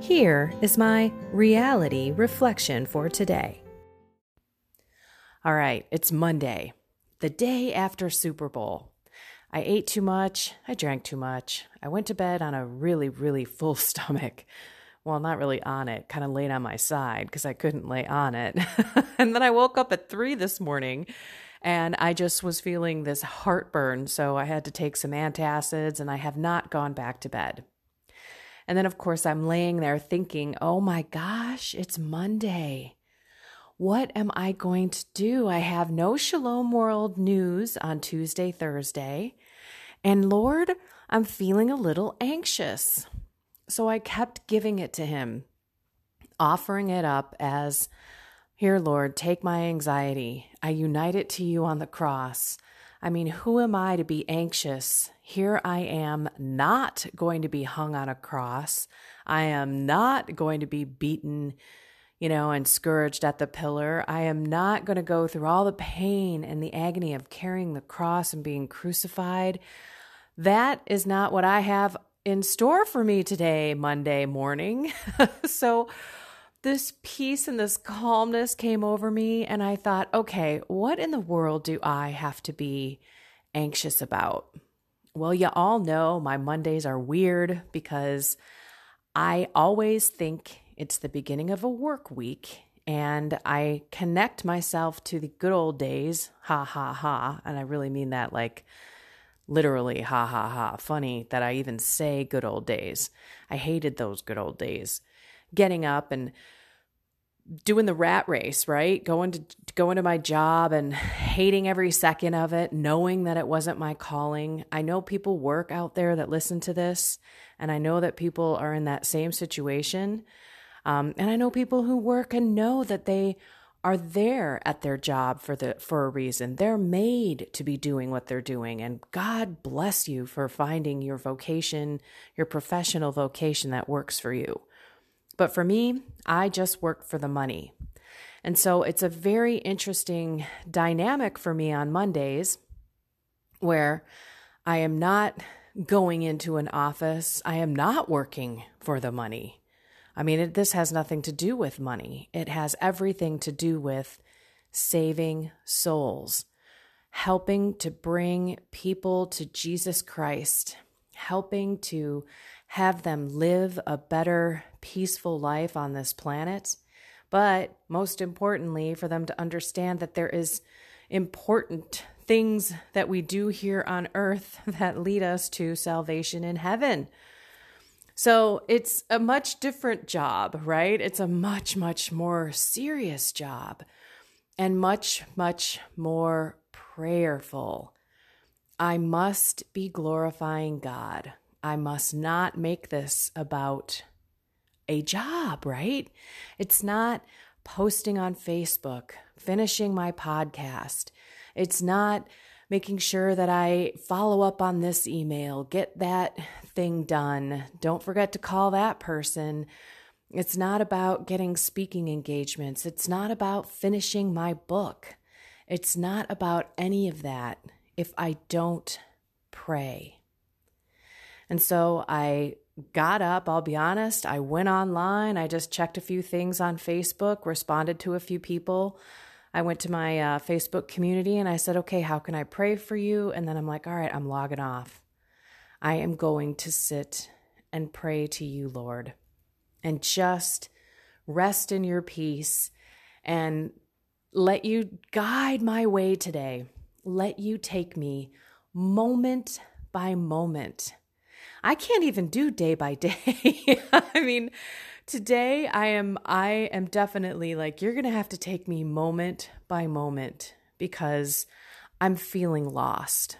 Here is my reality reflection for today. All right, it's Monday, the day after Super Bowl. I ate too much, I drank too much. I went to bed on a really, really full stomach. Well, not really on it, kind of laid on my side because I couldn't lay on it. and then I woke up at three this morning and I just was feeling this heartburn. So I had to take some antacids and I have not gone back to bed. And then, of course, I'm laying there thinking, oh my gosh, it's Monday. What am I going to do? I have no Shalom World news on Tuesday, Thursday. And Lord, I'm feeling a little anxious. So I kept giving it to Him, offering it up as, Here, Lord, take my anxiety. I unite it to you on the cross. I mean, who am I to be anxious? Here I am not going to be hung on a cross. I am not going to be beaten, you know, and scourged at the pillar. I am not going to go through all the pain and the agony of carrying the cross and being crucified. That is not what I have in store for me today, Monday morning. so, this peace and this calmness came over me, and I thought, okay, what in the world do I have to be anxious about? Well, you all know my Mondays are weird because I always think it's the beginning of a work week and I connect myself to the good old days, ha ha ha. And I really mean that like literally, ha ha ha. Funny that I even say good old days. I hated those good old days. Getting up and doing the rat race, right? Going to going to my job and hating every second of it, knowing that it wasn't my calling. I know people work out there that listen to this, and I know that people are in that same situation. Um, and I know people who work and know that they are there at their job for the for a reason. They're made to be doing what they're doing, and God bless you for finding your vocation, your professional vocation that works for you. But for me, I just work for the money. And so it's a very interesting dynamic for me on Mondays where I am not going into an office, I am not working for the money. I mean, it, this has nothing to do with money, it has everything to do with saving souls, helping to bring people to Jesus Christ, helping to have them live a better, peaceful life on this planet. But most importantly, for them to understand that there is important things that we do here on earth that lead us to salvation in heaven. So it's a much different job, right? It's a much, much more serious job and much, much more prayerful. I must be glorifying God. I must not make this about a job, right? It's not posting on Facebook, finishing my podcast. It's not making sure that I follow up on this email, get that thing done. Don't forget to call that person. It's not about getting speaking engagements. It's not about finishing my book. It's not about any of that if I don't pray. And so I got up, I'll be honest, I went online, I just checked a few things on Facebook, responded to a few people. I went to my uh, Facebook community and I said, okay, how can I pray for you? And then I'm like, all right, I'm logging off. I am going to sit and pray to you, Lord, and just rest in your peace and let you guide my way today. Let you take me moment by moment. I can't even do day by day. I mean, today I am I am definitely like you're going to have to take me moment by moment because I'm feeling lost.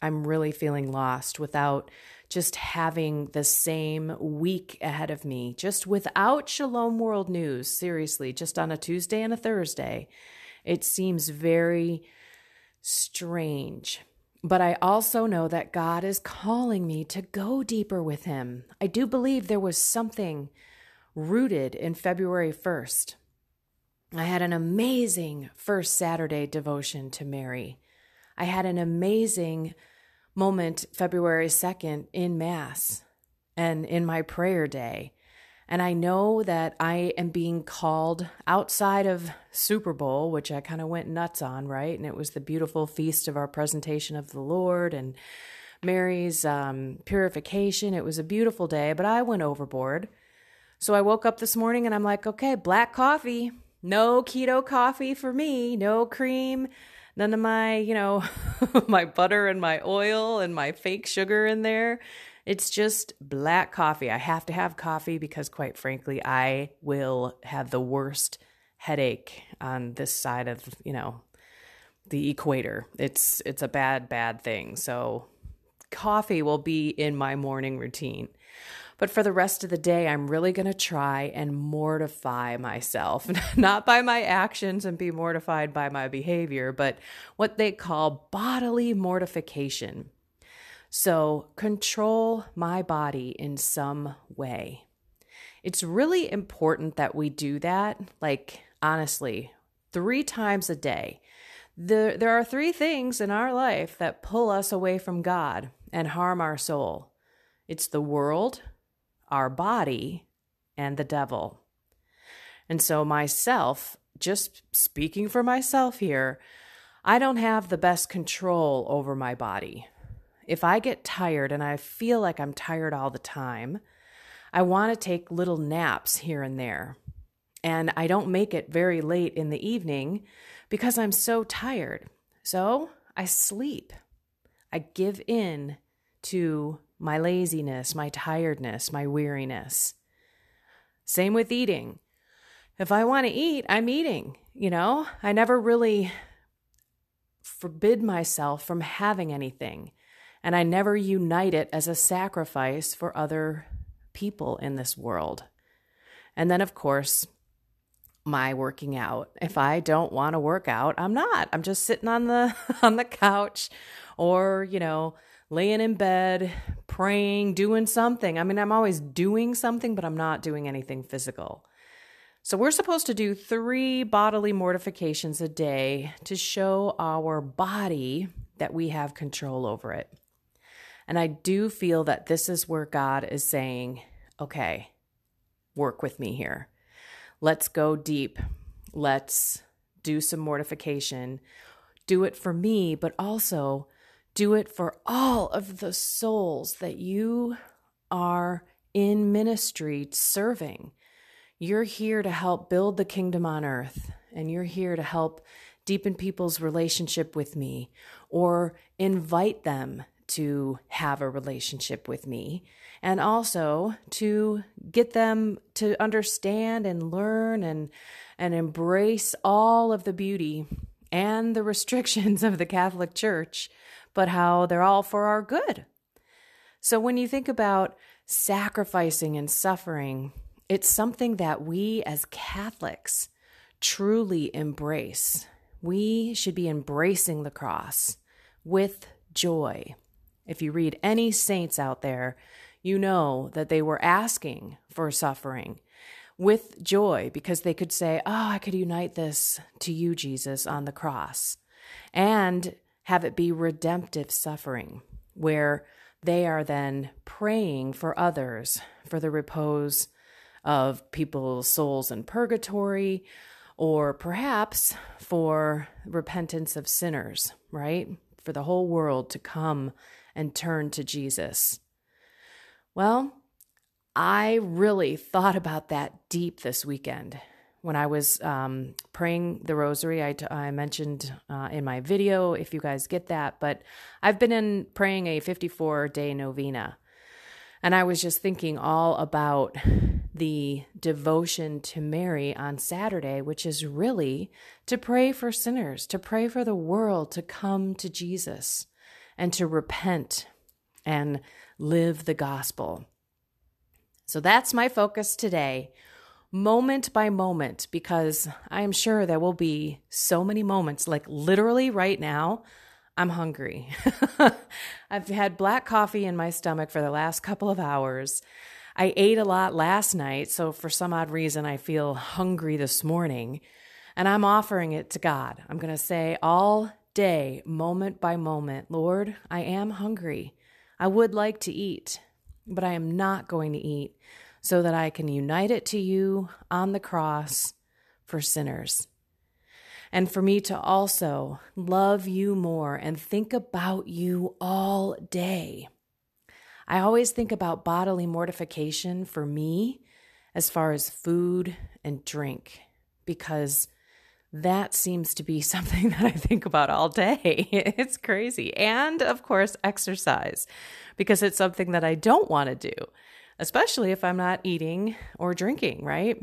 I'm really feeling lost without just having the same week ahead of me, just without Shalom World News, seriously, just on a Tuesday and a Thursday. It seems very strange. But I also know that God is calling me to go deeper with Him. I do believe there was something rooted in February 1st. I had an amazing first Saturday devotion to Mary. I had an amazing moment February 2nd in Mass and in my prayer day. And I know that I am being called outside of Super Bowl, which I kind of went nuts on, right? And it was the beautiful feast of our presentation of the Lord and Mary's um, purification. It was a beautiful day, but I went overboard. So I woke up this morning and I'm like, okay, black coffee, no keto coffee for me, no cream, none of my, you know, my butter and my oil and my fake sugar in there. It's just black coffee. I have to have coffee because, quite frankly, I will have the worst headache on this side of, you know, the equator. It's it's a bad bad thing. So coffee will be in my morning routine. But for the rest of the day, I'm really going to try and mortify myself, not by my actions and be mortified by my behavior, but what they call bodily mortification. So, control my body in some way. It's really important that we do that, like, honestly, three times a day. The, there are three things in our life that pull us away from God and harm our soul it's the world, our body, and the devil. And so, myself, just speaking for myself here, I don't have the best control over my body. If I get tired and I feel like I'm tired all the time, I want to take little naps here and there. And I don't make it very late in the evening because I'm so tired. So I sleep. I give in to my laziness, my tiredness, my weariness. Same with eating. If I want to eat, I'm eating. You know, I never really forbid myself from having anything and I never unite it as a sacrifice for other people in this world. And then, of course, my working out. If I don't want to work out, I'm not. I'm just sitting on the on the couch or, you know, laying in bed, praying, doing something. I mean, I'm always doing something, but I'm not doing anything physical. So we're supposed to do 3 bodily mortifications a day to show our body that we have control over it. And I do feel that this is where God is saying, okay, work with me here. Let's go deep. Let's do some mortification. Do it for me, but also do it for all of the souls that you are in ministry serving. You're here to help build the kingdom on earth, and you're here to help deepen people's relationship with me or invite them to have a relationship with me and also to get them to understand and learn and and embrace all of the beauty and the restrictions of the Catholic Church, but how they're all for our good. So when you think about sacrificing and suffering, it's something that we as Catholics truly embrace. We should be embracing the cross with joy. If you read any saints out there, you know that they were asking for suffering with joy because they could say, Oh, I could unite this to you, Jesus, on the cross, and have it be redemptive suffering, where they are then praying for others for the repose of people's souls in purgatory, or perhaps for repentance of sinners, right? For the whole world to come and turn to Jesus? Well, I really thought about that deep this weekend when I was um, praying the rosary. I, t- I mentioned uh, in my video, if you guys get that, but I've been in praying a 54 day novena. And I was just thinking all about the devotion to Mary on Saturday, which is really to pray for sinners, to pray for the world to come to Jesus and to repent and live the gospel. So that's my focus today, moment by moment, because I am sure there will be so many moments, like literally right now, I'm hungry. I've had black coffee in my stomach for the last couple of hours. I ate a lot last night, so for some odd reason, I feel hungry this morning. And I'm offering it to God. I'm going to say all day, moment by moment, Lord, I am hungry. I would like to eat, but I am not going to eat so that I can unite it to you on the cross for sinners. And for me to also love you more and think about you all day. I always think about bodily mortification for me as far as food and drink because that seems to be something that I think about all day. It's crazy. And of course, exercise because it's something that I don't want to do, especially if I'm not eating or drinking, right?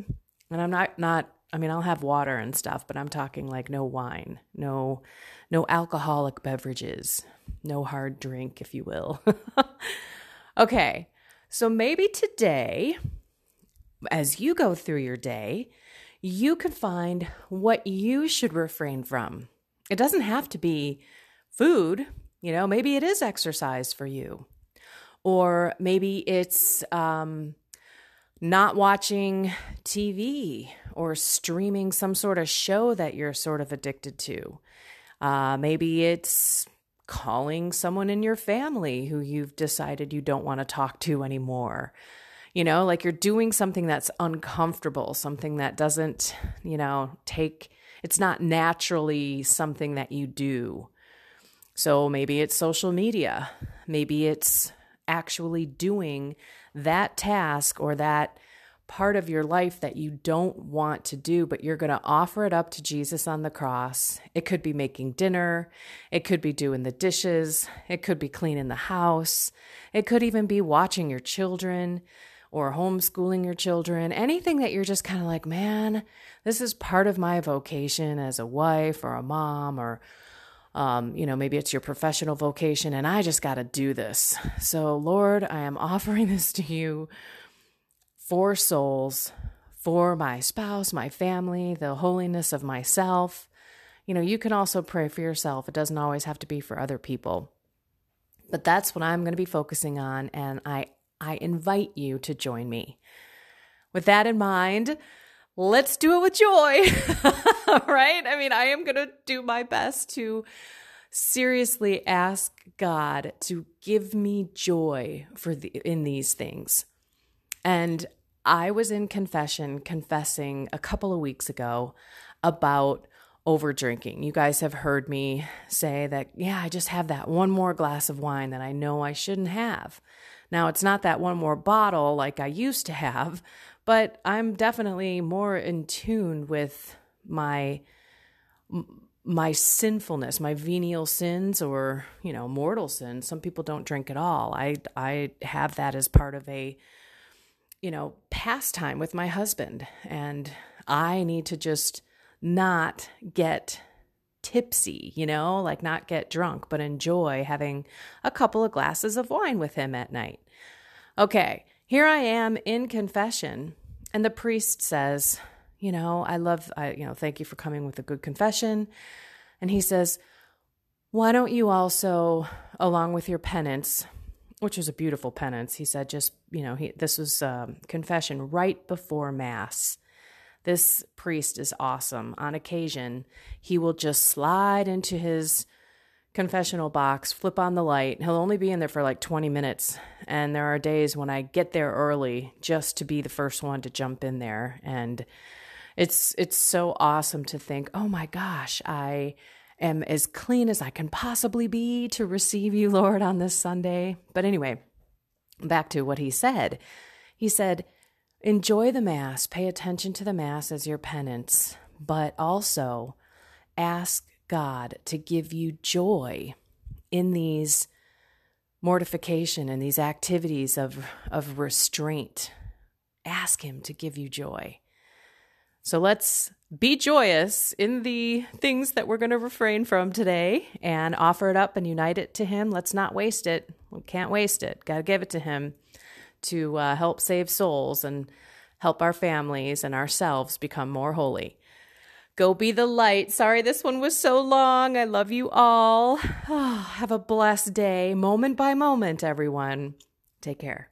And I'm not not I mean, I'll have water and stuff, but I'm talking like no wine, no no alcoholic beverages, no hard drink, if you will. Okay, so maybe today, as you go through your day, you can find what you should refrain from. It doesn't have to be food, you know, maybe it is exercise for you. Or maybe it's um, not watching TV or streaming some sort of show that you're sort of addicted to. Uh, maybe it's calling someone in your family who you've decided you don't want to talk to anymore. You know, like you're doing something that's uncomfortable, something that doesn't, you know, take, it's not naturally something that you do. So maybe it's social media. Maybe it's actually doing that task or that part of your life that you don't want to do, but you're going to offer it up to Jesus on the cross. It could be making dinner, it could be doing the dishes, it could be cleaning the house, it could even be watching your children or homeschooling your children, anything that you're just kind of like, man, this is part of my vocation as a wife or a mom or um, you know, maybe it's your professional vocation, and I just got to do this. So, Lord, I am offering this to you for souls, for my spouse, my family, the holiness of myself. You know, you can also pray for yourself. It doesn't always have to be for other people. But that's what I'm going to be focusing on and I I invite you to join me. With that in mind, let's do it with joy. right? I mean, I am going to do my best to seriously ask God to give me joy for the, in these things. And I was in confession confessing a couple of weeks ago about over drinking. You guys have heard me say that, yeah, I just have that one more glass of wine that I know I shouldn't have. Now, it's not that one more bottle like I used to have, but I'm definitely more in tune with my my sinfulness, my venial sins or, you know, mortal sins. Some people don't drink at all. I I have that as part of a you know, pastime with my husband. And I need to just not get tipsy, you know, like not get drunk, but enjoy having a couple of glasses of wine with him at night. Okay, here I am in confession, and the priest says, You know, I love, I, you know, thank you for coming with a good confession. And he says, Why don't you also, along with your penance, which was a beautiful penance. He said, just, you know, he, this was um, confession right before Mass. This priest is awesome. On occasion, he will just slide into his confessional box, flip on the light. He'll only be in there for like 20 minutes. And there are days when I get there early just to be the first one to jump in there. And it's it's so awesome to think, "Oh my gosh, I am as clean as I can possibly be to receive you, Lord, on this Sunday. But anyway, back to what he said. He said, enjoy the Mass, pay attention to the Mass as your penance, but also ask God to give you joy in these mortification and these activities of, of restraint. Ask Him to give you joy. So let's be joyous in the things that we're going to refrain from today and offer it up and unite it to Him. Let's not waste it. We can't waste it. Got to give it to Him to uh, help save souls and help our families and ourselves become more holy. Go be the light. Sorry, this one was so long. I love you all. Oh, have a blessed day, moment by moment, everyone. Take care.